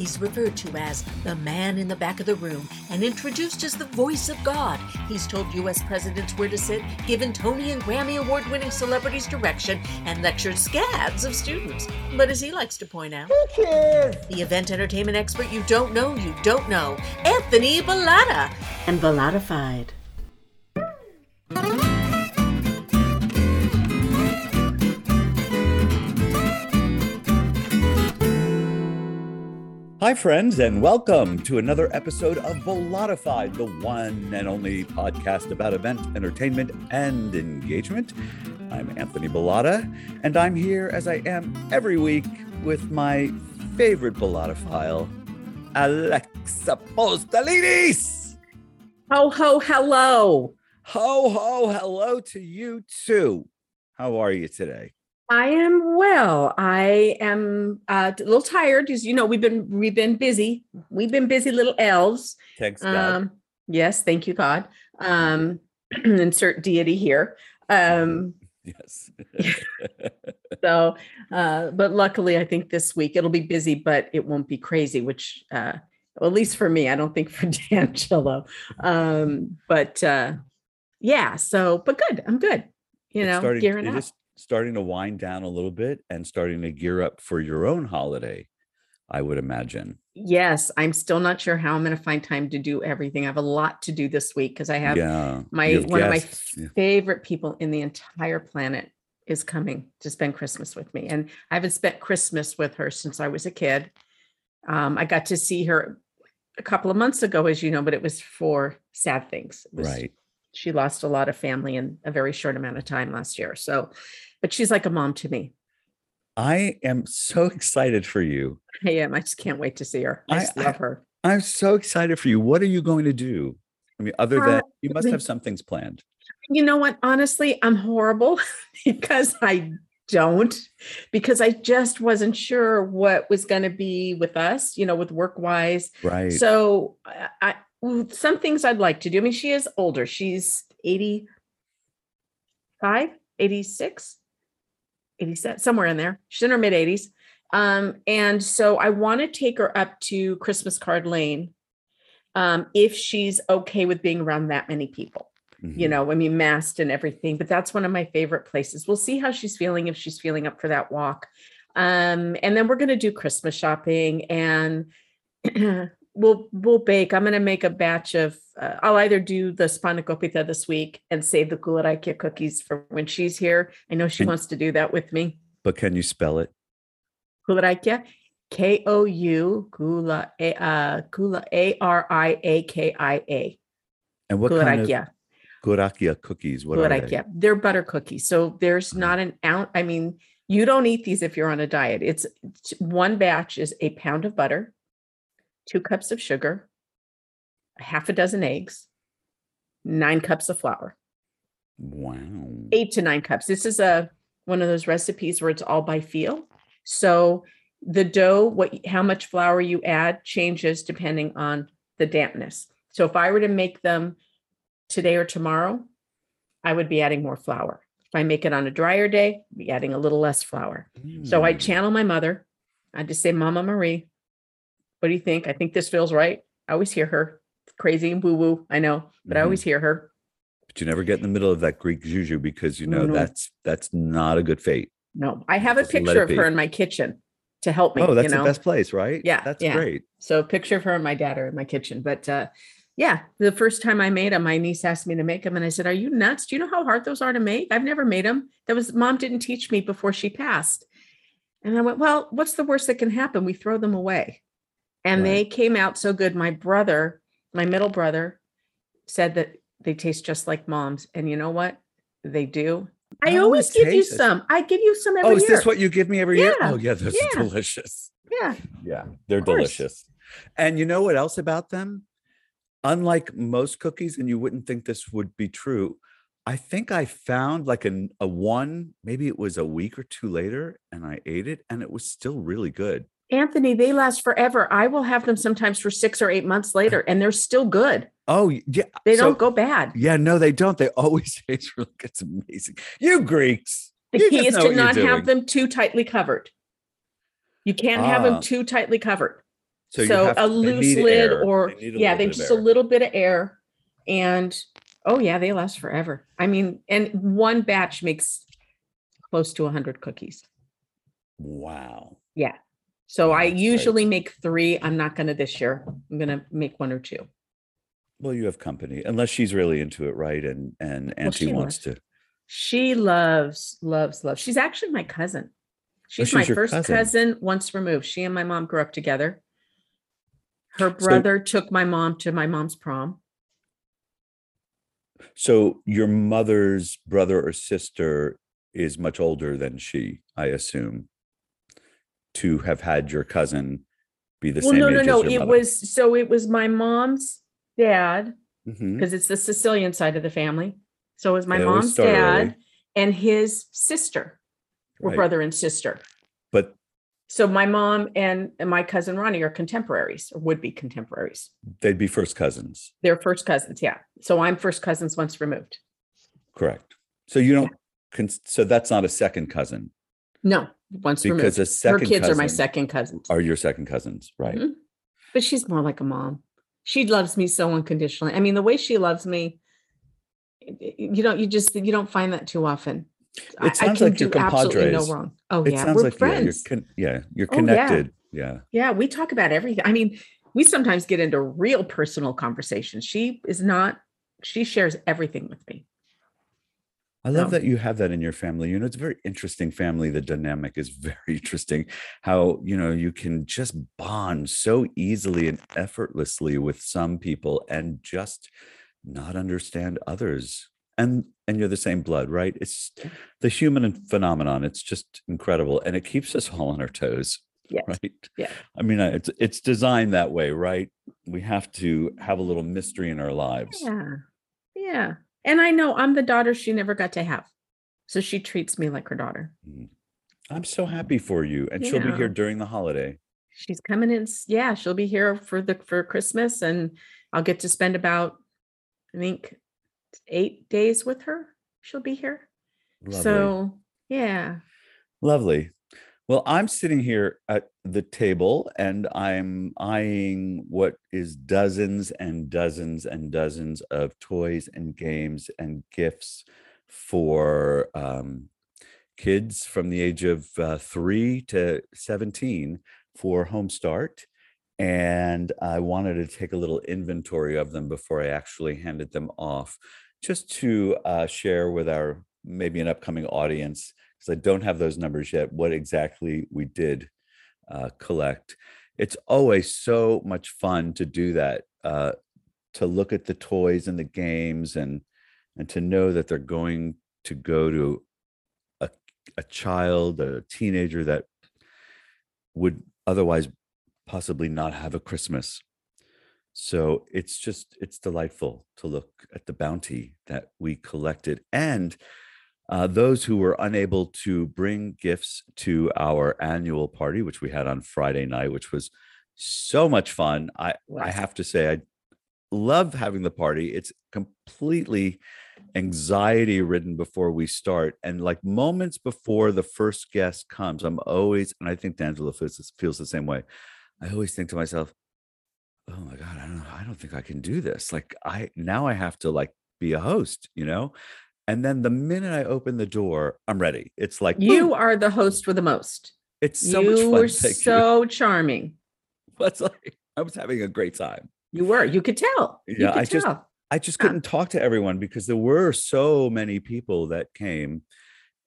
He's referred to as the man in the back of the room and introduced as the voice of God. He's told U.S. presidents where to sit, given Tony and Grammy award winning celebrities direction, and lectured scads of students. But as he likes to point out, the event entertainment expert you don't know, you don't know, Anthony Bellata, and Bellatified. Hi, friends, and welcome to another episode of Bellatified, the one and only podcast about event, entertainment, and engagement. I'm Anthony Bellata, and I'm here as I am every week with my favorite Bellatophile, Alexa Postolides. Ho, ho, hello. Ho, ho, hello to you too. How are you today? I am well. I am uh, a little tired because you know we've been we've been busy. We've been busy little elves. Thanks, God. Um, yes, thank you, God. Um, insert deity here. Um, yes. so, uh, but luckily, I think this week it'll be busy, but it won't be crazy. Which, uh, well, at least for me, I don't think for D'Angelo. Um, but uh, yeah. So, but good. I'm good. You know, gearing up. is starting to wind down a little bit and starting to gear up for your own holiday, I would imagine. Yes, I'm still not sure how I'm going to find time to do everything. I have a lot to do this week because I have yeah. my have one of my. Favorite people in the entire planet is coming to spend Christmas with me, and I haven't spent Christmas with her since I was a kid. Um, I got to see her a couple of months ago, as you know, but it was for sad things. It was- Right. She lost a lot of family in a very short amount of time last year. So, but she's like a mom to me. I am so excited for you. I am. I just can't wait to see her. I, I- love her. I'm so excited for you. What are you going to do? I mean, other Uh, than you must have some things planned. You know what? Honestly, I'm horrible because I don't, because I just wasn't sure what was going to be with us, you know, with work wise. Right. So I, some things I'd like to do. I mean, she is older. She's 85, 86, 87, somewhere in there. She's in her mid 80s. Um, and so I want to take her up to Christmas Card Lane um, if she's okay with being around that many people you Mhm. know, I mean, masked and everything, but that's one of my favorite places. We'll see how she's feeling if she's feeling up for that walk. Um, and then we're going to do Christmas shopping and we'll we'll bake. I'm going to make a batch of. Uh, I'll either do the spanakopita this week and save the koulourakia cookies for when she's here. I know she And- wants to do that with me. But can you spell it? Koulourakia, K O U kula a uh, kula A R I A K I A. And what kind of Koulourakia. kurakia cookies? What What are they? They're butter cookies. So there's Mhm. not an ounce. I mean, you don't eat these if you're on a diet. It's- one batch is a pound of butter, two cups of sugar, a half a dozen eggs, nine cups of flour, Wow. eight to nine cups. This is a one of those recipes where it's all by feel. So the dough, what how much flour you add changes depending on the dampness. So if I were to make them today or tomorrow, I would be adding more flour. If I make it on a drier day, be adding a little less flour. So I Mm. channel my mother. I just say, Mama Marie, what do you think? I think this feels right. I always hear her. Crazy and woo woo. I know, but I Mhm. always hear her. But you never get in the middle of that Greek juju because you know No. that's that's not a good fate. No, I have a Just let picture of her in my kitchen to help me. Oh, that's you know? the best place, right? Yeah, That's yeah. great. So a picture of her and my dad are in my kitchen. But uh, yeah, the first time I made them, my niece asked me to make them, and I said, "Are you nuts? Do you know how hard those are to make? I've never made them. That was mom didn't teach me before she passed." And I went, "Well, what's the worst that can happen? We throw them away." And they came out so good. My brother, my middle brother, said that they taste just like mom's, and you know what? They do. I, I always give you it. some. I give you some oh, every year. Oh, is year. this what you give me every year? Oh, yeah, those yeah. are delicious. yeah. Yeah, they're delicious. And you know what else about them? Unlike most cookies, and you wouldn't think this would be true, I think I found like an, a one, maybe it was a week or two later, and I ate it, and it was still really good. Anthony, they last forever. I will have them sometimes for six or eight months later, and they're still good. Oh, yeah. They so- don't go bad. Yeah, no, they don't. They always taste really good. It's amazing. You Greeks. The you key just is to not have them too tightly covered. You can't have Ah. them too tightly covered. So, So have a to- loose lid air. or, They yeah, they just a little bit of air. And, oh yeah, they last forever. I mean, and one batch makes close to hundred cookies. Wow. So I usually make three. I'm not gonna this year. I'm gonna make one or two. Well, you have company, unless she's really into it, right? And and Auntie she wants to. She loves, loves, loves. She's actually my cousin. Oh, she's, she's my first cousin. cousin. once removed. She and my mom grew up together. Her So- brother took my mom to my mom's prom. So your mother's brother or sister is much older than she, I assume, to have had your cousin be the Well, same no, no, no. It mother. was so it was my mom's dad mm-hmm. because it's the Sicilian side of the family. So it was my They mom's dad early. and his sister were Right. brother and sister. But So my mom and, and my cousin Ronnie are contemporaries or would be contemporaries. they'd be first cousins, They're first cousins. Yeah. So I'm first cousins once removed. correct? So you don't. Cons- so that's not a second cousin No, once because removed. a Her kids are my second cousins. Are your second cousins, right? Mhm. But she's more like a mom. She loves me so unconditionally. I mean, the way she loves me, you don't, you just, you don't find that too often. I- It sounds like you're absolutely no wrong. Oh It yeah, sounds we're like yeah, you're friends. con- yeah, you're Oh, yeah. connected. yeah. Yeah, we talk about everything. I mean, we sometimes get into real personal conversations. She is not, she shares everything with me. I love No. that you have that in your family. You know, it's a very interesting family. The dynamic is very interesting. How, you know, you can just bond so easily and effortlessly with some people and just not understand others. And and you're the same blood, right? It's the human phenomenon. It's just incredible. And it keeps us all on our toes. Yes. Right. Yeah. I mean, it's it's designed that way, right? We have to have a little mystery in our lives. Yeah. Yeah. And I know I'm the daughter she never got to have. So she treats me like her daughter. Mm. I'm so happy for you. And she'll be here during the holiday. She's coming in. Yeah, she'll be here for the for Christmas and I'll get to spend about I think 8 days with her. She'll be here. Lovely. So, yeah. Lovely. Well, I'm sitting here at the table and I'm eyeing what is dozens and dozens and dozens of toys and games and gifts for um, kids from the age of uh, three to 17 for Home Start. And I wanted to take a little inventory of them before I actually handed them off, just to uh, share with our maybe an upcoming audience because I don't have those numbers yet, what exactly we did uh, collect. It's always so much fun to do that, uh, to look at the toys and the games and and to know that they're going to go to a, a child, a teenager that would otherwise possibly not have a Christmas. So it's just, it's delightful to look at the bounty that we collected. And uh, those who were unable to bring gifts to our annual party, which we had on Friday night, which was so much fun. I, I have to say, I love having the party. It's completely anxiety ridden before we start. And like moments before the first guest comes, I'm always, and I think D'Angelo feels, feels the same way. I always think to myself, oh my God, I don't know. I don't think I can do this. Like I, now I have to like be a host, you know? And then the minute I open the door, I'm ready. It's like You boom, are the host for the most. It's so you much fun. were Thank you. so charming. It's like I was having a great time. You were. You could tell. Yeah, could I just- I just couldn't talk to everyone because there were so many people that came,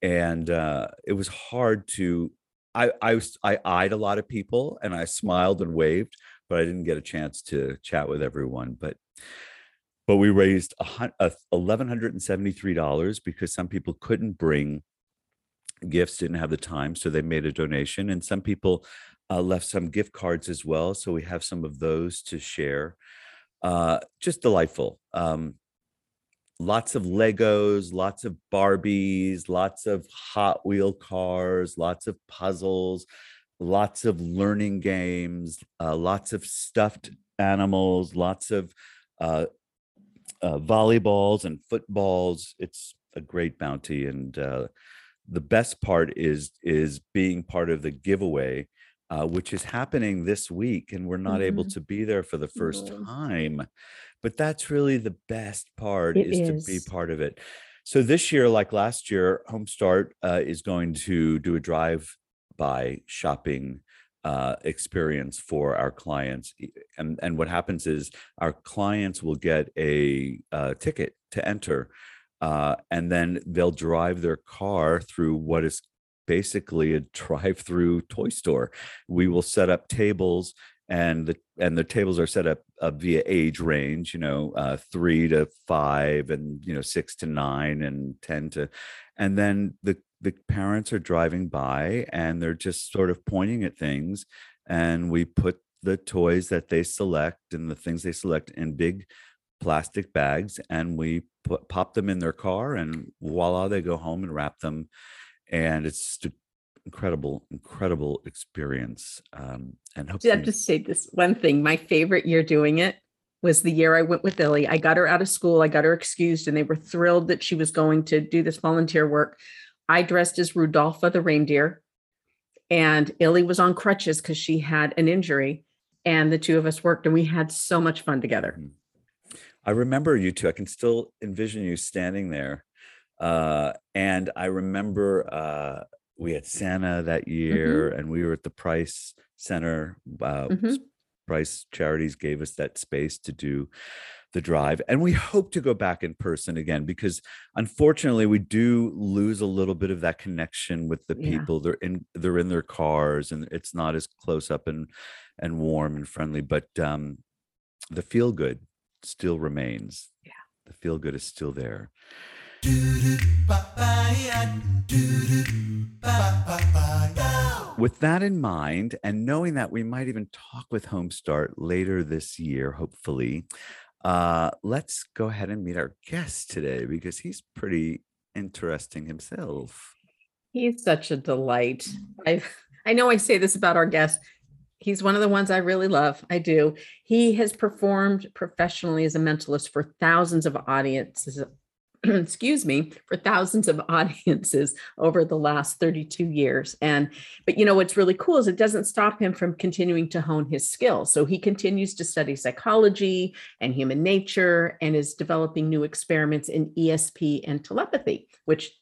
and uh, it was hard to. I I was I eyed a lot of people and I smiled and waved, but I didn't get a chance to chat with everyone. But but we raised a hun- eleven hundred and seventy three dollars because some people couldn't bring gifts, didn't have the time, so they made a donation, and some people uh, left some gift cards as well. So we have some of those to share uh just delightful um lots of legos lots of barbies lots of hot wheel cars lots of puzzles lots of learning games uh, lots of stuffed animals lots of uh, uh volleyballs and footballs it's a great bounty and uh the best part is is being part of the giveaway uh, which is happening this week, and we're not able Mhm. to be there for the first No. time. But that's really the best part—is to be part of it. So this year, like last year, Homestart uh, is going to do a drive-by shopping uh, experience for our clients, and and what happens is our clients will get a uh, ticket to enter, uh, and then they'll drive their car through what is basically a drive-through toy store. We will set up tables and the and the tables are set up uh, via age range you know uh, three to five and you know six to nine and ten to and then the the parents are driving by and they're just sort of pointing at things and we put the toys that they select and the things they select in big plastic bags and we put pop them in their car and voila they go home and wrap them and it's just a incredible incredible experience um and I have to say this one thing. My favorite year doing it was the year I went with Lily. I got her out of school, I got her excused, and they were thrilled that she was going to do this volunteer work. I dressed as Rudolpha the reindeer, and Lily was on crutches because she had an injury. And the two of us worked, and we had so much fun together. Mhm. I remember you two. I can still envision you standing there. Uh, and I remember uh, we had Santa that year, and we were at the Price Center. Uh, Mhm. Price Charities gave us that space to do the drive, and we hope to go back in person again because unfortunately we do lose a little bit of that connection with the Yeah. people. They're in they're in their cars, and it's not as close up and and warm and friendly. But um, the feel good still remains. Yeah. The feel good is still there. With that in mind, and knowing that we might even talk with Homestart later this year, hopefully, uh, let's go ahead and meet our guest today because he's pretty interesting himself. He's such a delight. I I know I say this about our guest. He's one of the ones I really love. I do. He has performed professionally as a mentalist for thousands of audiences. excuse me, for thousands of audiences over the last 32 years. And but you know what's really cool is it doesn't stop him from continuing to hone his skills. So he continues to study psychology and human nature and is developing new experiments in ESP and telepathy, which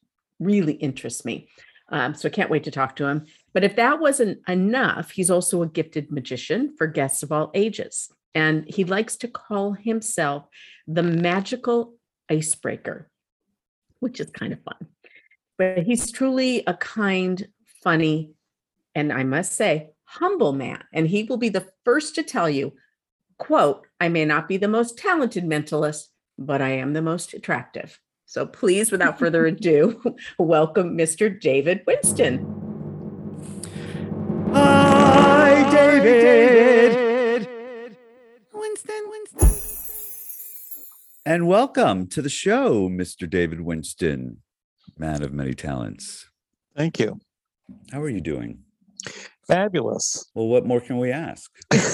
really interests me. Um, so I can't wait to talk to him. But if that wasn't enough, he's also a gifted magician for guests of all ages. And he likes to call himself the magical icebreaker, which is kind of fun. But he's truly a kind, funny, and I must say, humble man. And he will be the first to tell you, quote, I may not be the most talented mentalist, but I am the most attractive. So please, without further ado, welcome Mr. David Winston. Hi, David. And welcome to the show, Mr. David Winston, man of many talents. Thank you. How are you doing? Fabulous. Well, what more can we ask? I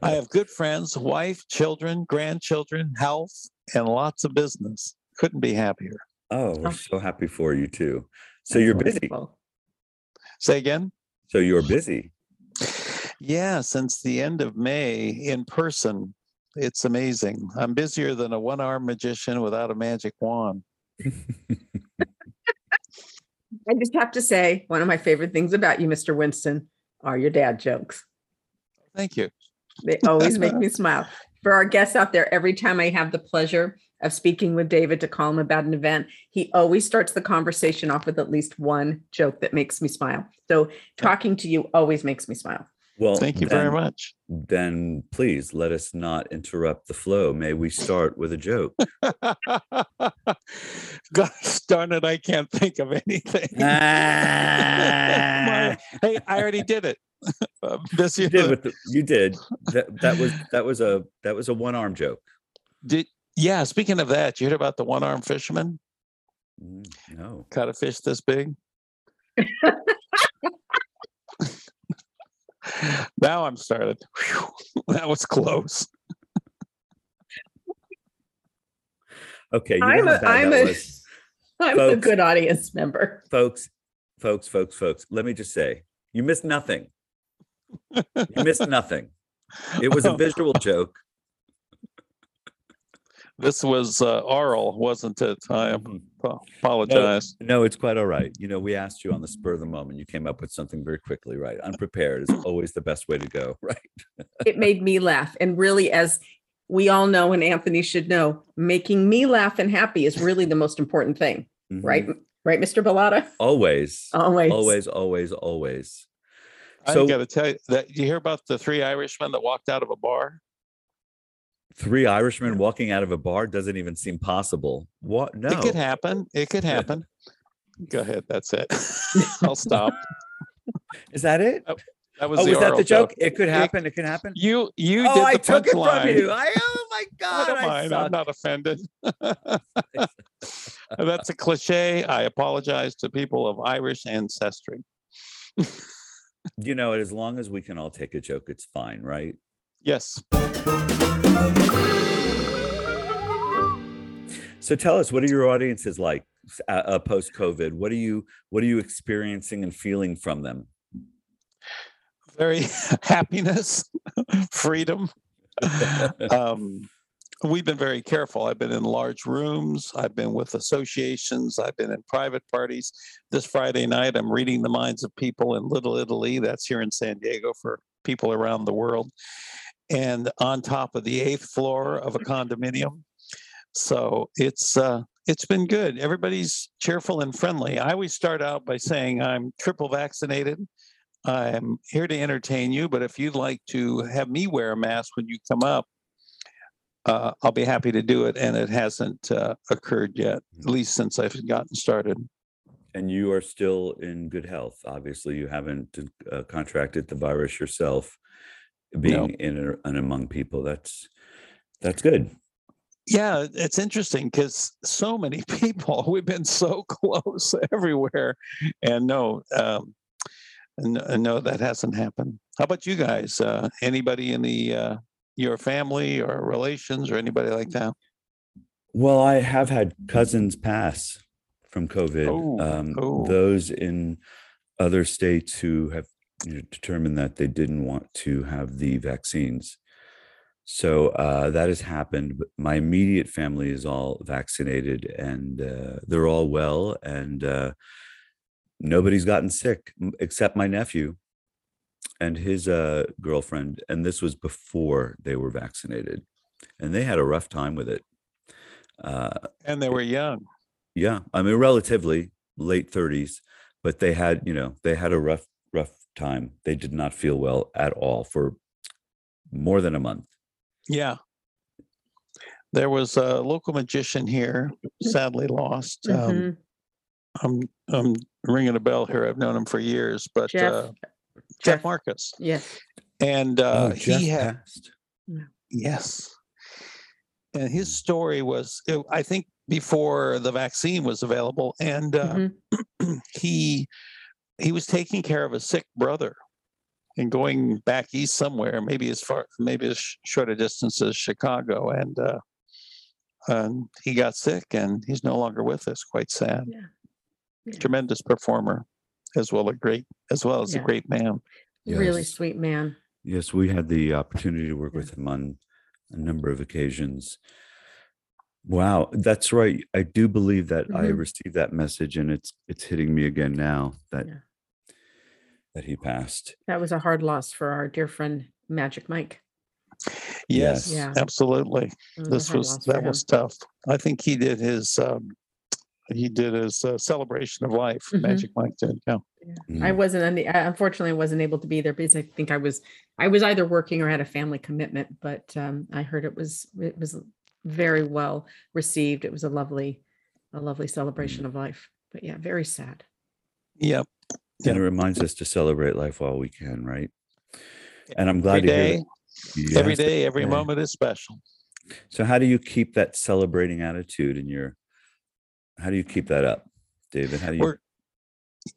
have good friends, wife, children, grandchildren, health, and lots of business. Couldn't be happier. Oh, we're so happy for you too. So you're busy. Say again? So you're busy. Yeah, since the end of May in person. It's amazing. I'm busier than a one armed magician without a magic wand. I just have to say, one of my favorite things about you, Mr. Winston, are your dad jokes. Thank you. They always make me smile. For our guests out there, every time I have the pleasure of speaking with David to call him about an event, he always starts the conversation off with at least one joke that makes me smile. So talking to you always makes me smile. Well, Thank you then, very much. Then please let us not interrupt the flow. May we start with a joke? Gosh darn it, I can't think of anything. Ah. hey, I already did it. I'm you did with the, you did that that was that was a that was a one arm joke Did yeah, speaking of that, you heard about the one arm fisherman? Mm, no Caught a fish this big? Now I'm started. Whew, that was close. okay you I'm how a- bad I'm that a- was I'm a Folks. good audience member. folks folks, folks, folks, let me just say, you missed nothing. You missed nothing. It was a oh. visual joke. This was uh, oral, wasn't it? I Mhm. apologize. No, it's quite all right. You know, we asked you on the spur of the moment. You came up with something very quickly, right? Unprepared is always the best way to go, right? It made me laugh. And really, as we all know, and Anthony should know, making me laugh and happy is really the most important thing, Mhm. right? Right, Mr. Bellata? Always, Always. always, always, always. I So got to tell you that you hear about the three Irishmen that walked out of a bar. Three Irishmen walking out of a bar doesn't even seem possible. What? No. It could happen. It could happen. Go ahead. That's it. I'll stop. Is that it? Oh, that was Oh, the was that the joke? It could happen. It can happen. You you oh, did the I took it from you. I, oh my I God. don't I mind. suck. I'm not offended. That's a cliche. I apologize to people of Irish ancestry. You know, as long as we can all take a joke, it's fine, right? Yes. So tell us, what are your audiences like uh, uh, post COVID? What are you What are you experiencing and feeling from them? Very happiness, freedom. um, we've been very careful. I've been in large rooms. I've been with associations. I've been in private parties. This Friday night, I'm reading the minds of people in Little Italy. That's here in San Diego for people around the world. And on top of the eighth floor of a condominium. So it's uh, it's been good. Everybody's cheerful and friendly. I always start out by saying I'm triple vaccinated. I'm here to entertain you, but if you'd like to have me wear a mask when you come up, uh, I'll be happy to do it. And it hasn't uh, occurred yet, at least since I've gotten started. and you are still in good health. Obviously, you haven't uh, contracted the virus yourself. Being in and- and among people, that's that's good. Yeah, it's interesting because so many people, we've been so close everywhere. And no, um, no, that hasn't happened. How about you guys? Uh, anybody in the uh, your family or relations or anybody like that? Well, I have had cousins pass from COVID. Oh, um, oh. Those in other states who have you know, determined that they didn't want to have the vaccines. So uh, that has happened. But my immediate family is all vaccinated and uh, they're all well, and uh, nobody's gotten sick except my nephew and his uh, girlfriend. And this was before they were vaccinated, and they had a rough time with it. Uh, And they were young. yeah, I mean, relatively late 30s, but they had, you know, they had a rough, rough time. They did not feel well at all for more than a month. Yeah. There was a local magician here, sadly lost. Um, Mhm. I'm I'm ringing a bell here. I've known him for years, but Jeff. uh, Jeff Jeff. Marcus, Yes. and uh, oh, Jeff he had passed. yes, and his story was it- I think before the vaccine was available, and uh, Mhm. he he was taking care of a sick brother and going back east somewhere, maybe as far maybe as short a distance as Chicago, and uh, and he got sick, and he's no longer with us. Quite sad. Yeah. Yeah. Tremendous performer, as well a great as well as Yeah. a great man. Really sweet man. Yes, we had the opportunity to work Yeah. with him on a number of occasions. Wow, that's right. I do believe that I Mhm. received that message, and it's it's hitting me again now that Yeah. That he passed. That was a hard loss for our dear friend Magic Mike. Yes, Yeah. absolutely. It a This was that was tough. I think he did his um, he did his uh, celebration of life. Mhm. Magic Mike did. Yeah. I Mm. wasn't, on the- I unfortunately wasn't able to be there because I think I was, I was either working or had a family commitment, but um, I heard it was, it was very well received. It was a lovely, a lovely celebration Mm. of life. But yeah, very sad. Yep. And it reminds us to celebrate life while we can, right? And I'm glad Every to hear day, that. every Yes, day, every day. moment is special. So how do you keep that celebrating attitude in your how do you keep that up, David? How do you We're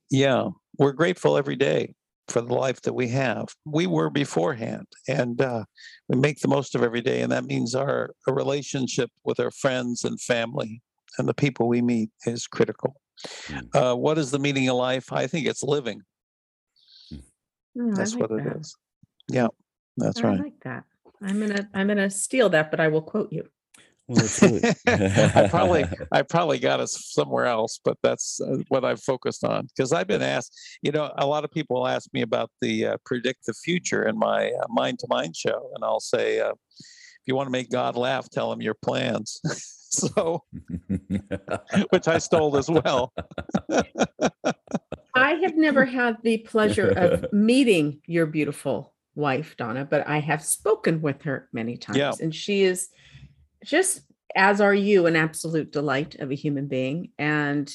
yeah, we're grateful every day for the life that we have. We were beforehand, and uh, we make the most of every day, and that means our, our relationship with our friends and family and the people we meet is critical. Mm. Uh, what is the meaning of life? I think it's living. I That's like what it that. is. Yeah, that's I right. I like that. I'm gonna I'm gonna steal that, but I will quote you. Well, I probably I probably got us somewhere else, but that's uh, what I've focused on because I've been asked. You know, a lot of people ask me about the uh, predict the future in my uh, mind to mind show, and I'll say, uh, if you want to make God laugh, tell him your plans. so, which I stole as well. I have never had the pleasure of meeting your beautiful wife, Donna, but I have spoken with her many times. Yeah. And she is just, as are you, an absolute delight of a human being. And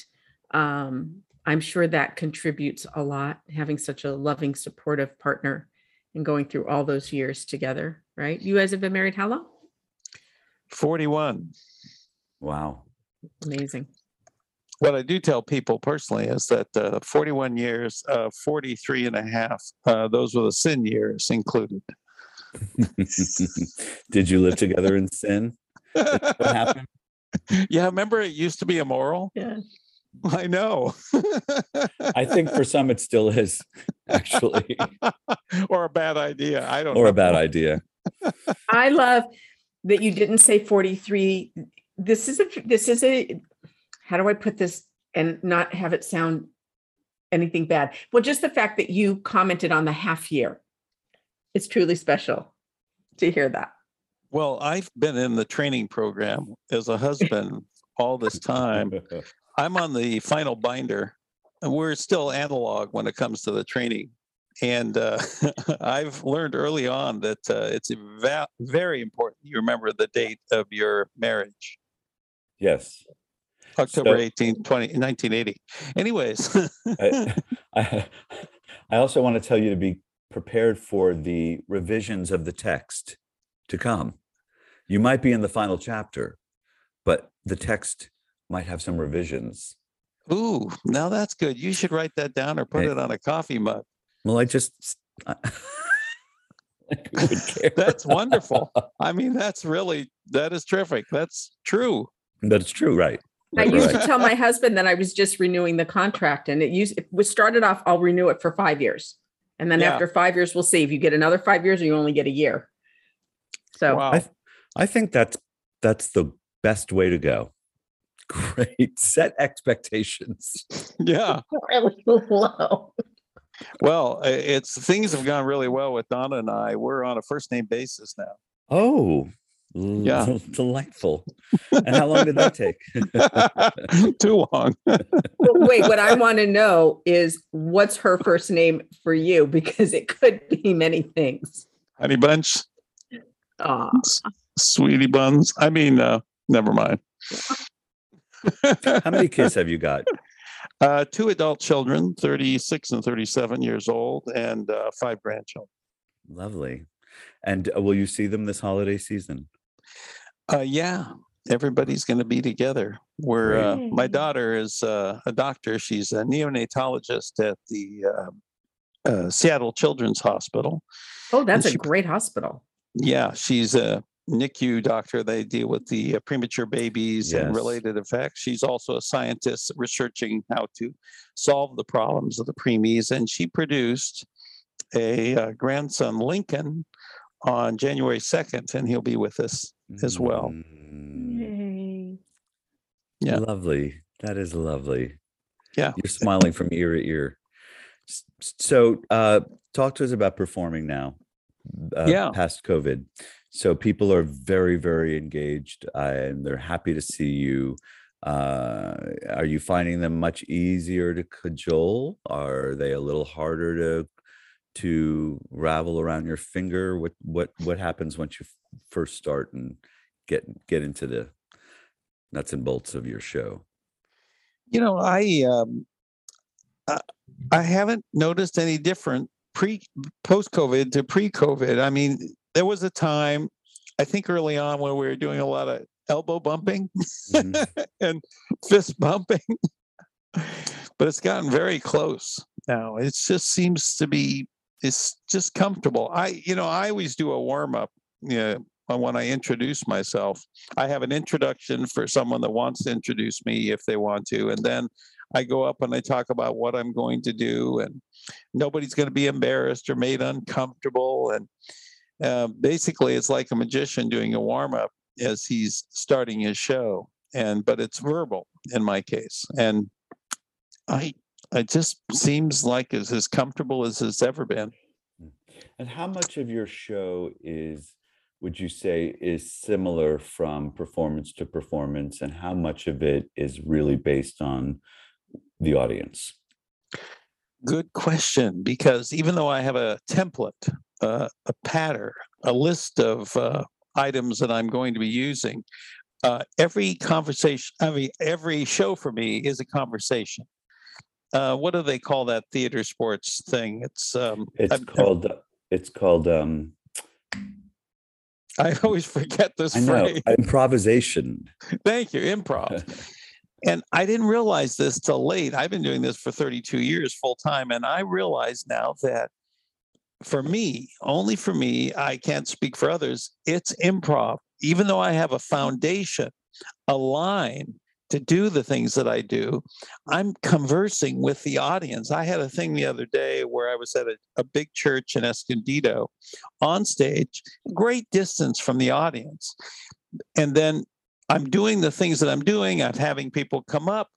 um, I'm sure that contributes a lot, having such a loving, supportive partner and going through all those years together, right? You guys have been married how long? Forty-one. wow. Amazing. What I do tell people personally is that uh, 41 years, uh, 43 and a half, uh, those were the sin years included. Did you live together in sin? What happened? yeah, remember it used to be immoral? Yeah. I know. I think for some it still is, actually, or a bad idea. I don't know. or know. a bad idea. I love that you didn't say 43. This is a this is a how do I put this and not have it sound anything bad? Well, just the fact that you commented on the half year. It's truly special to hear that. Well, I've been in the training program as a husband all this time. I'm on the final binder. We're still analog when it comes to the training. And uh, I've learned early on that uh, it's va- very important you remember the date of your marriage. yes. October So- 18, 20, 1980. Anyways, I, I, I also want to tell you to be prepared for the revisions of the text to come. You might be in the final chapter, but the text might have some revisions. ooh, now that's good. You should write that down or put Hey. it on a coffee mug. Well, I just. I, like who would care? That's wonderful. I mean, that's really, that is terrific. That's true. That's true, right? I Right, used right. to tell my husband that I was just renewing the contract and it used it was started off, I'll renew it for five years. And then Yeah. after five years, we'll see if you get another five years or you only get a year. So Wow. I, th- I think that's that's the best way to go. Great. Set expectations. yeah. really low. Well, it's things have gone really well with Donna and I. We're on a first name basis now. Oh, Yeah. del- delightful. And how long did that take? Too long. Wait, what I want to know is what's her first name for you? Because it could be many things. Honey Bunch, Aw. Sweetie Buns. I mean, uh, never mind. How many kids have you got? Uh, two adult children, 36 and 37 years old, and uh, five grandchildren. Lovely. And uh, will you see them this holiday season? Uh, yeah, everybody's going to be together. We're, uh, my daughter is uh, a doctor. She's a neonatologist at the uh, uh, Seattle Children's Hospital. Oh, that's a she- great hospital. Yeah, she's a NICU doctor. They deal with the uh, premature babies and related effects. She's also a scientist researching how to solve the problems of the preemies. And she produced a uh, grandson, Lincoln, on January 2nd, and he'll be with us. as well. Mm, Yay. Yeah. Lovely. That is lovely. Yeah. You're smiling from ear to ear. S- s- So, uh, talk to us about performing now. Uh, Yeah. Past COVID. So people are very, very engaged, and they're happy to see you. Uh, are you finding them much easier to cajole? Are they a little harder to to ravel around your finger? What what what happens once you first start and get get into the nuts and bolts of your show? You know, I um, I, I haven't noticed any different pre post COVID to pre COVID. I mean, there was a time, I think early on when we were doing a lot of elbow bumping Mhm. and fist bumping, but it's gotten very close now. It just seems to be it's just comfortable. I you know I always do a warm up. Yeah. when I introduce myself, I have an introduction for someone that wants to introduce me if they want to, and then I go up and I talk about what I'm going to do, and nobody's going to be embarrassed or made uncomfortable. And uh, basically, it's like a magician doing a warm up as he's starting his show. And but it's verbal in my case, and I it just seems like it's as comfortable as it's ever been. And how much of your show is, would you say, is similar from performance to performance, and how much of it is really based on the audience? Good question, because even though I have a template, uh, a pattern, a list of uh, items that I'm going to be using, uh, every conversation, I mean, every show for me is a conversation. Uh, what do they call that theater sports thing? It's um, It's I've- called, it's called, um, I always forget this I know, phrase. improvisation. Thank you, improv. And I didn't realize this till late. I've been doing this for 32 years full time. And I realize now that for me, only for me, I can't speak for others, it's improv. Even though I have a foundation, a line to do the things that I do, I'm conversing with the audience. I had a thing the other day where I was at a, a big church in Escondido on stage, great distance from the audience. And then I'm doing the things that I'm doing. I'm having people come up.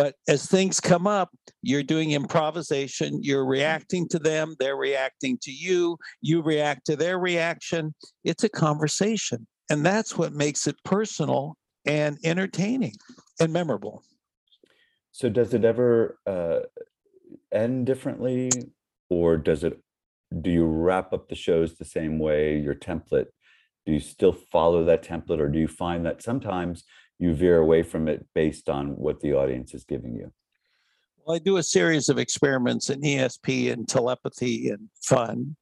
But as things come up, you're doing improvisation. You're reacting to them. They're reacting to you. You react to their reaction. It's a conversation. And that's what makes it personal and entertaining and memorable. So does it ever uh, end differently, or does it? Do you wrap up the shows the same way? Your template? Do you still follow that template, or do you find that sometimes you veer away from it based on what the audience is giving you? Well, I do a series of experiments in ESP and telepathy and fun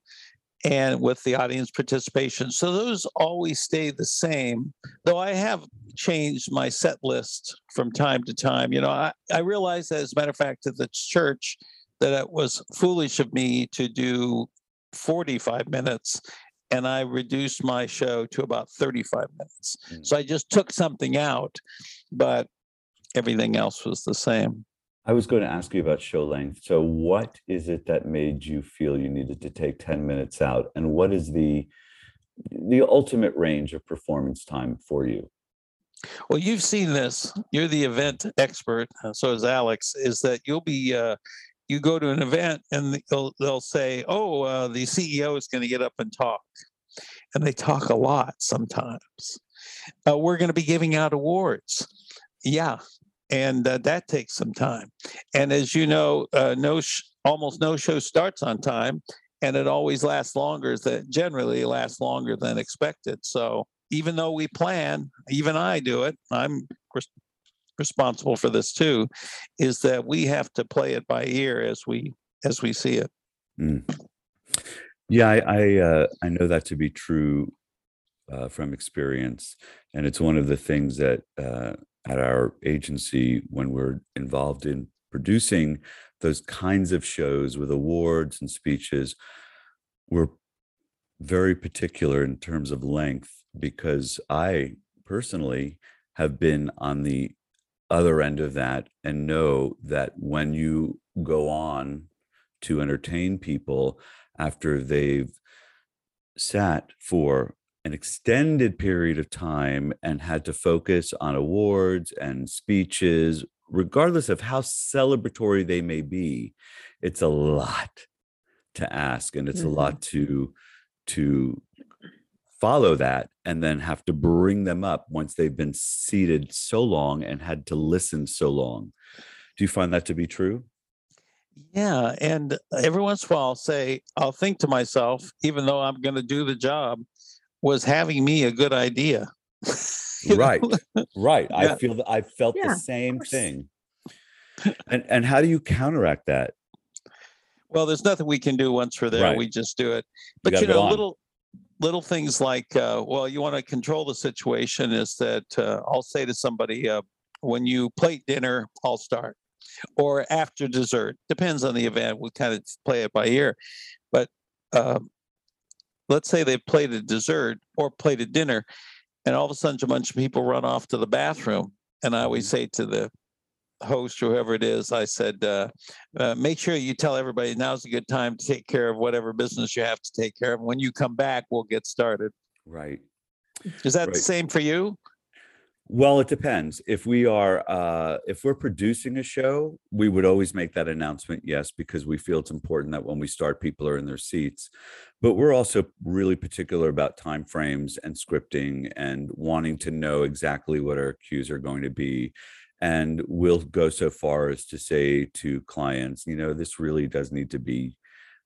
and with the audience participation. So those always stay the same, though I have changed my set list from time to time. You know, I, I realized that, as a matter of fact, at the church, that it was foolish of me to do 45 minutes and I reduced my show to about 35 minutes. Mm. So I just took something out, but everything else was the same. I was going to ask you about show length. So, what is it that made you feel you needed to take 10 minutes out? And what is the the ultimate range of performance time for you? Well, you've seen this. You're the event expert. So is Alex. Is that you'll be uh, you go to an event and they'll they'll say, "Oh, uh, the CEO is going to get up and talk," and they talk a lot sometimes. Uh, we're going to be giving out awards. Yeah, and uh, that takes some time. And as you know, uh, no, sh- almost no show starts on time, and it always lasts longer. That generally lasts longer than expected. So even though we plan, even I do it. I'm responsible for this too. Is that we have to play it by ear as we as we see it. Yeah, I I, uh, I know that to be true uh, from experience, and it's one of the things that uh, at our agency when we're involved in producing those kinds of shows with awards and speeches, we're very particular in terms of length because I personally have been on the other end of that and know that when you go on to entertain people after they've sat for an extended period of time and had to focus on awards and speeches, regardless of how celebratory they may be, it's a lot to ask and it's Mhm. a lot to to follow that and then have to bring them up once they've been seated so long and had to listen so long. Do you find that to be true? Yeah, and every once in a while, I'll say I'll think to myself, even though I'm going to do the job, was having me a good idea. You know? Right. Right. I feel that I felt Yeah, the same thing. And and how do you counteract that? Well, there's nothing we can do once we're there. Right. We just do it. But gotta you know, little little things like, uh, well, you want to control the situation. Is that uh, I'll say to somebody, uh, when you plate dinner, I'll start, or after dessert. Depends on the event. We kind of play it by ear. But um, let's say they've plated a dessert or plated dinner, and all of a sudden a bunch of people run off to the bathroom, and I always say to the host or whoever it is, I said, uh, uh, make sure you tell everybody now's a good time to take care of whatever business you have to take care of. When you come back, we'll get started. Right. Is that the same for you? Well, it depends. If we are uh if we're producing a show, we would always make that announcement, yes, because we feel it's important that when we start people are in their seats. But we're also really particular about timeframes and scripting and wanting to know exactly what our cues are going to be. And we'll go so far as to say to clients, you know, this really does need to be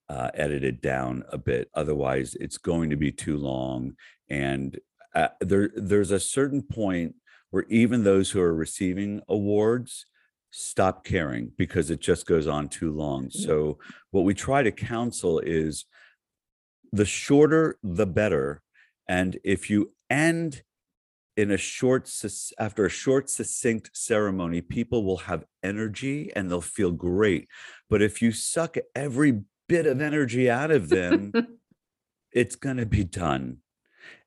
uh, edited down a bit. Otherwise, it's going to be too long. And uh, there, there's a certain point where even those who are receiving awards stop caring because it just goes on too long. So what we try to counsel is the shorter the better. And if you end in a short after a short succinct ceremony, people will have energy and they'll feel great. But if you suck every bit of energy out of them, it's going to be done.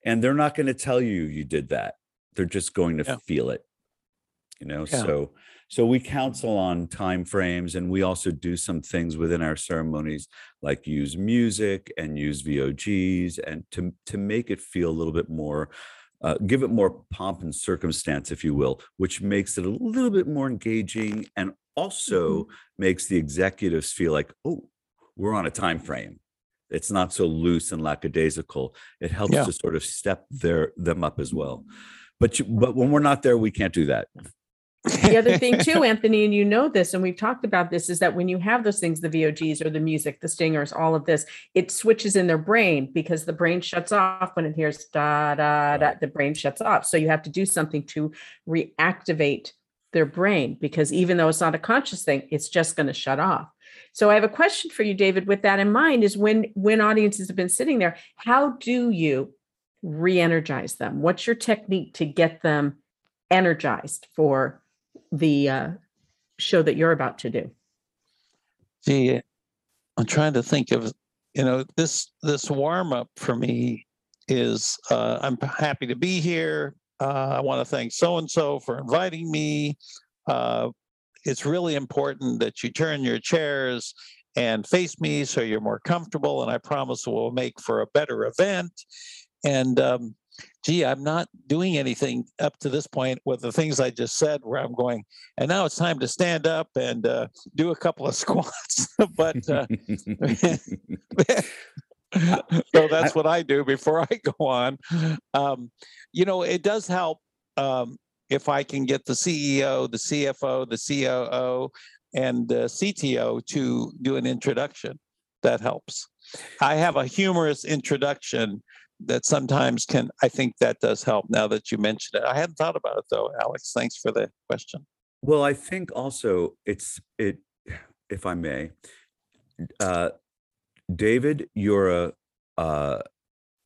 And they're not going to tell you you did that. They're just going to Yeah. feel it. You know, Yeah. so so we counsel on time frames and we also do some things within our ceremonies like use music and use VOGs and to to make it feel a little bit more uh, give it more pomp and circumstance, if you will, which makes it a little bit more engaging and also makes the executives feel like, oh, we're on a time frame. It's not so loose and lackadaisical. It helps Yeah. to sort of step their them up as well. But you, but when we're not there, we can't do that. the other thing too anthony and you know this and we've talked about this is that when you have those things the vogs or the music the stingers all of this it switches in their brain because the brain shuts off when it hears da da da the brain shuts off. So you have to do something to reactivate their brain because even though it's not a conscious thing it's just going to shut off. So i have a question for you david with that in mind is when when audiences have been sitting there how do you re-energize them? What's your technique to get them energized for the uh, show that you're about to do. Gee, I'm trying to think of, you know, this this warm up for me is uh, I'm happy to be here. Uh, I want to thank so and so for inviting me. Uh, it's really important that you turn your chairs and face me so you're more comfortable, and I promise we'll make for a better event. And um, gee, I'm not doing anything up to this point with the things I just said, where I'm going, and now it's time to stand up and uh, do a couple of squats. but uh, so that's what I do before I go on. Um, you know, it does help um, if I can get the CEO, the CFO, the COO, and the CTO to do an introduction. That helps. I have a humorous introduction that sometimes can, I think that does help now that you mentioned it. I hadn't thought about it though, Alex. Thanks for the question. Well, I think also it's it, if I may, uh, David, you're a, uh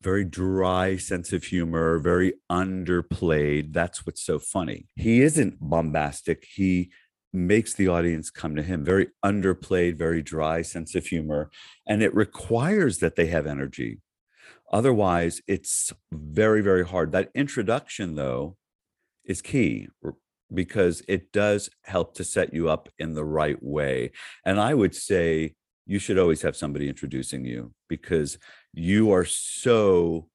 very dry sense of humor, very underplayed. That's what's so funny. He isn't bombastic. He makes the audience come to him. Very underplayed, very dry sense of humor, and it requires that they have energy. Otherwise, it's very, very hard. That introduction, though, is key because it does help to set you up in the right way. And I would say you should always have somebody introducing you because you are so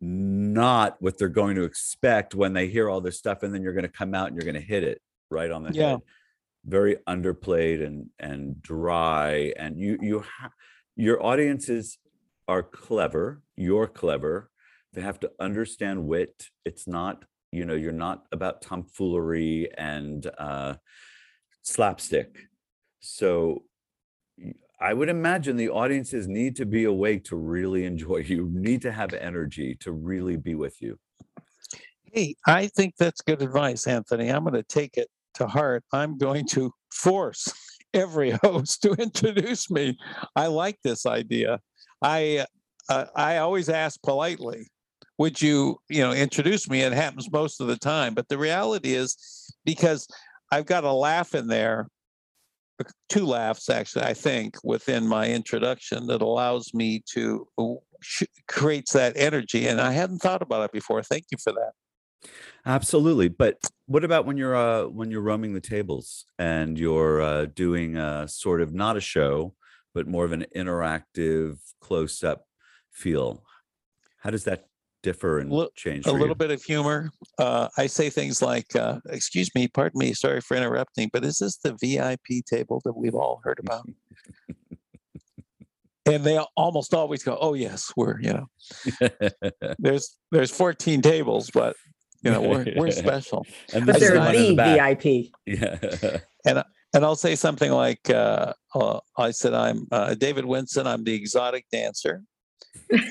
not what they're going to expect when they hear all this stuff and then you're going to come out and you're going to hit it right on the Yeah. head very underplayed and and dry and you you ha- your audiences are clever you're clever they have to understand wit it's not you know you're not about tomfoolery and uh slapstick so I would imagine the audiences need to be awake to really enjoy you need to have energy to really be with you Hey, I think that's good advice, Anthony. I'm going to take it to heart. I'm going to force every host to introduce me. I like this idea. I uh, I always ask politely, "Would you, you know, introduce me?" It happens most of the time, but the reality is because I've got a laugh in there, uh, two laughs actually, I think, within my introduction that allows me to uh, sh- creates that energy, and I hadn't thought about it before. Thank you for that. Absolutely. But what about when you're uh when you're roaming the tables and you're uh doing a sort of not a show, but more of an interactive close-up feel? How does that differ and Li- change a for little you? bit of humor. Uh, I say things like, uh, "Excuse me, pardon me, sorry for interrupting, but is this the VIP table that we've all heard about?" and they almost always go, "Oh yes, we're you know there's there's 14 tables, but you know we're we're special." and this is they're the. VIP. Yeah. And I'll say something like, uh, uh, "I said I'm uh, David Winston. I'm the exotic dancer,"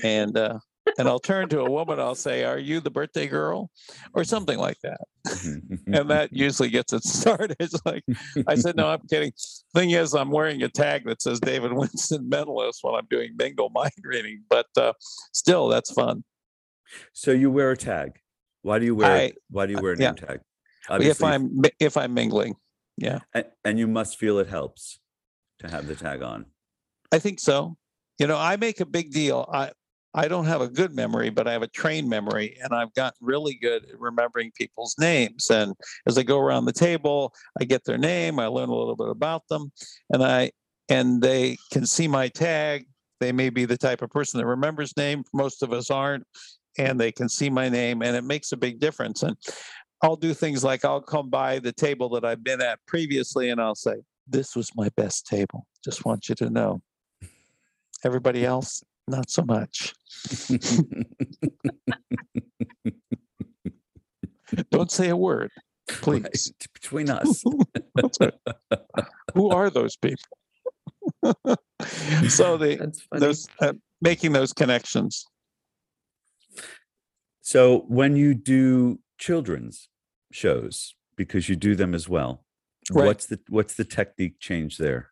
and uh, and I'll turn to a woman. I'll say, "Are you the birthday girl?" or something like that. and that usually gets it started. It's like I said, no, I'm kidding. Thing is, I'm wearing a tag that says David Winston mentalist when I'm doing bingo mind reading, but uh, still, that's fun. so you wear a tag. Why do you wear I- why do you uh, wear a yeah. name tag? if I'm if I'm mingling, yeah, and, and you must feel it helps to have the tag on. I think so. You know, I make a big deal. I I don't have a good memory, but I have a trained memory, and I've gotten really good at remembering people's names. And as I go around the table, I get their name, I learn a little bit about them, and I and they can see my tag. They may be the type of person that remembers name. Most of us aren't, and they can see my name, and it makes a big difference. And I'll do things like I'll come by the table that I've been at previously, and I'll say, "This was my best table. Just want you to know." Everybody else, not so much. Don't say a word, please. Right, Between us. Who are those people? so the those uh, making those connections. So when you do children's shows, because you do them as well, Right. what's the what's the technique change there?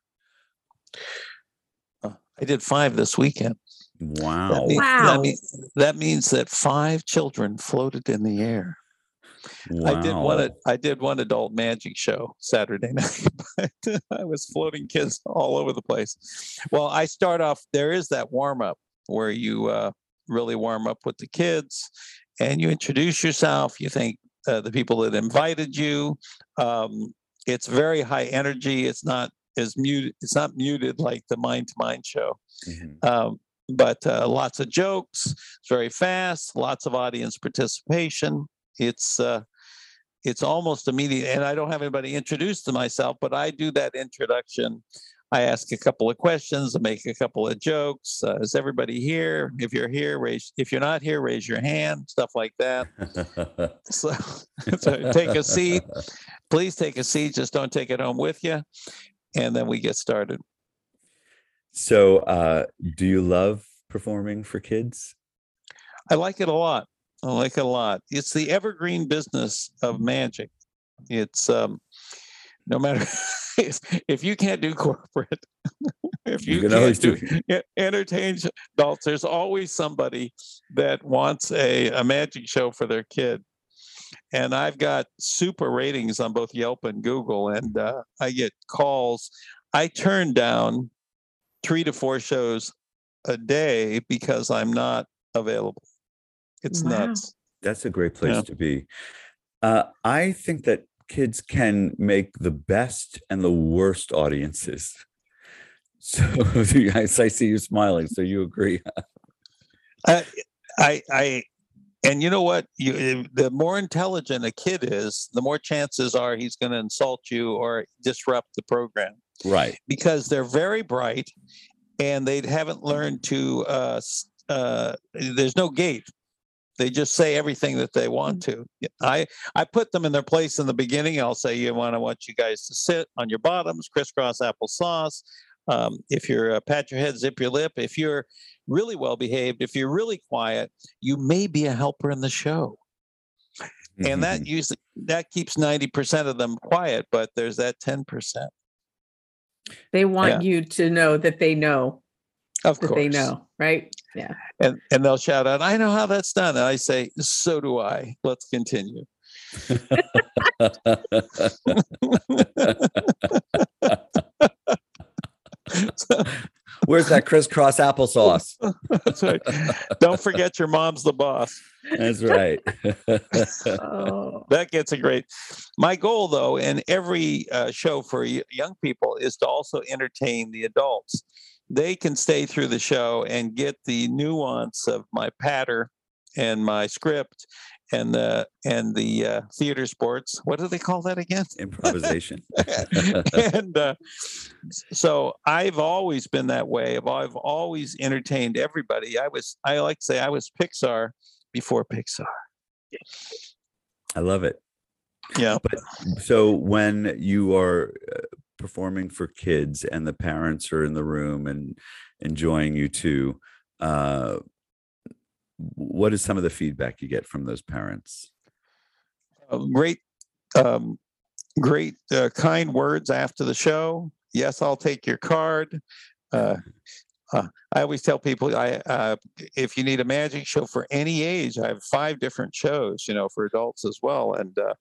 Uh, I did five this weekend. That, Wow. mean- Wow. that, mean- that means that five children floated in the air. wow. I did one. ad- I did one adult magic show Saturday night, but I was floating kids all over the place. Well, I start off. There is that warm up where you uh, really warm up with the kids, and you introduce yourself. You thank uh, the people that invited you. Um, it's very high energy. It's not as muted. It's not muted like the Mind to Mind show Mhm. um, but uh, lots of jokes. It's very fast. Lots of audience participation. It's uh, it's almost immediate, and I don't have anybody introduce to myself, but I do that introduction. I ask a couple of questions, I make a couple of jokes. Uh, is everybody here? If you're here, raise. If you're not here, raise your hand. Stuff like that. So, so take a seat. Please take a seat. Just don't take it home with you. And then we get started. So, uh, do you love performing for kids? I like it a lot. I like it a lot. It's the evergreen business of magic. It's um, no matter if, if you can't do corporate, if you, You can can't always do, do- entertain adults, there's always somebody that wants a, a magic show for their kid. And I've got super ratings on both Yelp and Google, and uh, I get calls. I turn down three to four shows a day because I'm not available. It's Wow. nuts. That's a great place Yeah. to be. Uh, I think that kids can make the best and the worst audiences. So, yes, I see you smiling. So you agree? I, I, I, and you know what? You, eh, the more intelligent a kid is, the more chances are he's going to insult you or disrupt the program Right. because they're very bright, and they haven't learned to. Uh, uh, there's no gate. They just say everything that they want to. I I put them in their place in the beginning. I'll say you want I want you guys to sit on your bottoms, crisscross applesauce. Um, if you're uh, pat your head, zip your lip. If you're really well behaved, if you're really quiet, you may be a helper in the show. And that usually that keeps ninety percent of them quiet, but there's that ten percent. They want you to know that they know Of that course, they know, right? Yeah. and and they'll shout out, "I know how that's done." And I say, "So do I." Let's continue. Where's that crisscross applesauce? That's right. Don't forget your mom's the boss. That's right. Oh, That gets a great. My goal, though, in every uh, show for young people is to also entertain the adults. They can stay through the show and get the nuance of my patter and my script and the and the uh, theater sports. What do they call that again? Improvisation. and uh, so I've always been that way. I've, always entertained everybody. I was I like to say I was Pixar before Pixar. I love it. Yeah. But So when you are uh, performing for kids and the parents are in the room and enjoying you too, uh, what is some of the feedback you get from those parents? uh, great um, great uh, kind words after the show. Yes i'll take your card. Uh, uh, i always tell people i uh, if you need a magic show for any age i have five different shows you know for adults as well. And uh,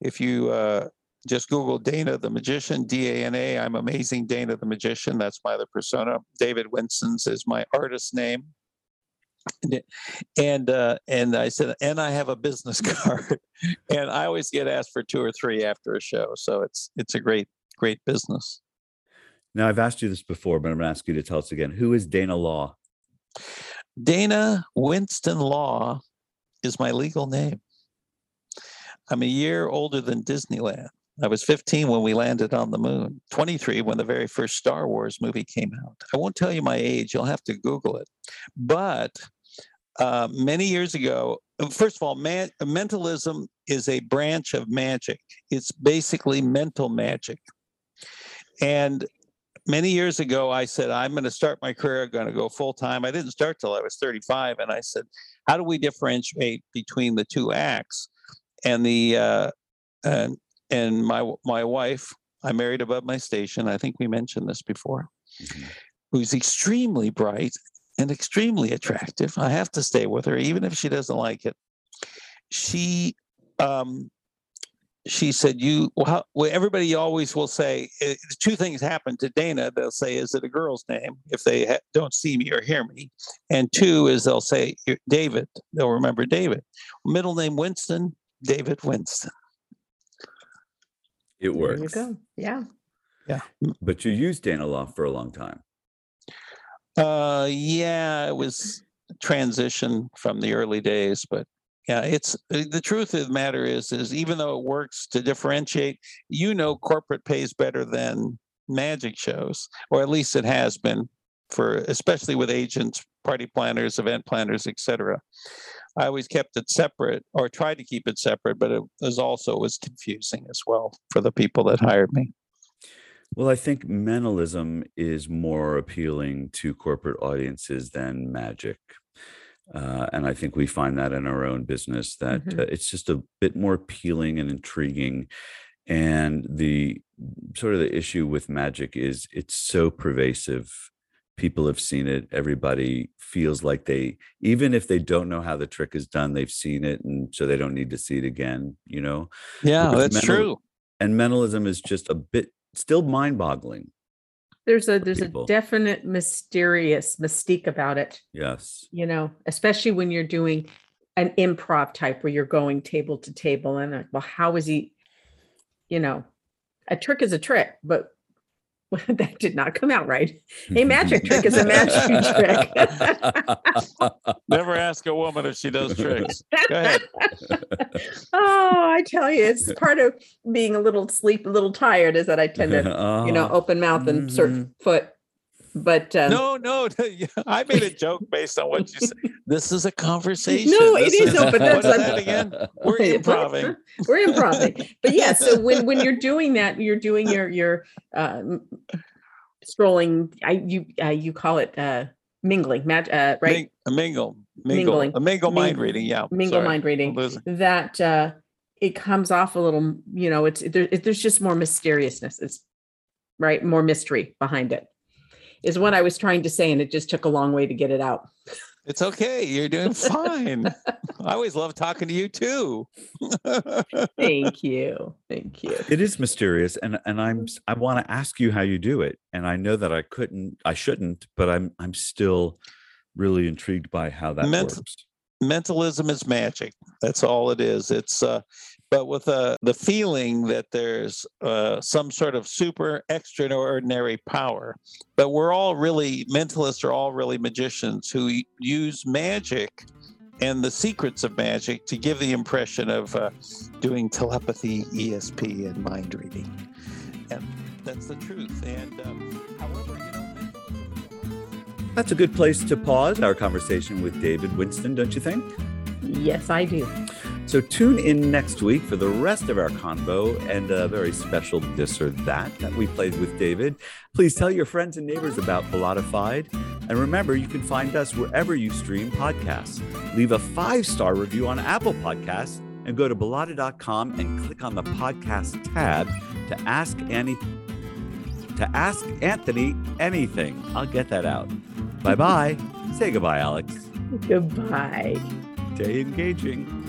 if you uh, just google dana the magician d-a-n-a i'm amazing dana the magician that's my other persona david winston's is my artist name and and, uh, and I said, and I have a business card, and I always get asked for two or three after a show, so it's it's a great great business. Now, I've asked you this before, but I'm going to ask you to tell us again. Who is Dana Law? Dana Winston Law is my legal name. I'm a year older than Disneyland. I was 15 when we landed on the moon, 23 when the very first Star Wars movie came out. I won't tell you my age, you'll have to Google it. But uh, many years ago, uh, first of all, man, mentalism is a branch of magic, it's basically mental magic. And many years ago, I said, I'm going to start my career, I'm going to go full time. I didn't start till I was 35. And I said, how do we differentiate between the two acts? And the, uh, and, and my, my wife, I married above my station. I think we mentioned this before, Mhm. who's extremely bright and extremely attractive. I have to stay with her, even if she doesn't like it. She, um, she said, "You well, well, everybody always will say eh, two things happen to Dana. They'll say, "Is it a girl's name?" If they ha- don't see me or hear me, and two is they'll say David. They'll remember David. Middle name Winston, David Winston. It there you works. go. Yeah. But you used Dana Law for a long time. Uh, yeah, it was transition from the early days, but yeah, it's the truth of the matter is, is even though it works to differentiate, you know, corporate pays better than magic shows, or at least it has been for, especially with agents, party planners, event planners, etc. I always kept it separate or tried to keep it separate, but it was also was confusing as well for the people that hired me. Well, I think mentalism is more appealing to corporate audiences than magic. Uh, and I think we find that in our own business that Mhm. uh, it's just a bit more appealing and intriguing. And the sort of the issue with magic is it's so pervasive. People have seen it. Everybody feels like they, even if they don't know how the trick is done, they've seen it. And so they don't need to see it again, you know? Yeah, Whereas that's mental- true. And mentalism is just a bit still mind boggling. There's a there's people. a definite mysterious mystique about it. Yes. you know, especially when you're doing an improv type where you're going table to table and like, well, how is he, you know, a trick is a trick, but that did not come out right. A magic trick is a magic trick. Never ask a woman if she does tricks. Go ahead. oh, I tell you, it's part of being a little sleep, a little tired is that I tend to, you know, Uh-huh. open mouth and sort Mhm. foot. But um, No, no, I made a joke based on what you said. This is a conversation. No, it This is, no, but that's that again? We're Okay, improving. we're improving but yeah so when when you're doing that you're doing your your um strolling i you uh, you call it uh mingling mag- uh right Ming- a mingle, mingle, Mingling. a mingle mind reading. Yeah, mingle sorry. mind reading that uh it comes off a little you know it's there, it, there's just more mysteriousness it's right more mystery behind it is what i was trying to say and it just took a long way to get it out It's okay. You're doing fine. I always love talking to you too. Thank you. Thank you. It is mysterious, and and I'm I want to ask you how you do it, and I know that I couldn't, I shouldn't, but I'm I'm still really intrigued by how that Ment- works. Mentalism is magic. That's all it is. It's uh, but with uh, the feeling that there's uh, some sort of super extraordinary power. But we're all really mentalists are all really magicians who use magic and the secrets of magic to give the impression of uh, doing telepathy, ESP, and mind reading. And that's the truth. And um, however, you know. That's a good place to pause our conversation with David Winston, don't you think? Yes, I do. So tune in next week for the rest of our convo and a very special this or that that we played with David. Please tell your friends and neighbors about Bellatified. And remember, you can find us wherever you stream podcasts. Leave a five star review on Apple Podcasts and go to Bellotta.com and click on the podcast tab to ask Annie to ask Anthony anything. I'll get that out. Bye bye. Say goodbye, Alex. Goodbye. Stay engaging.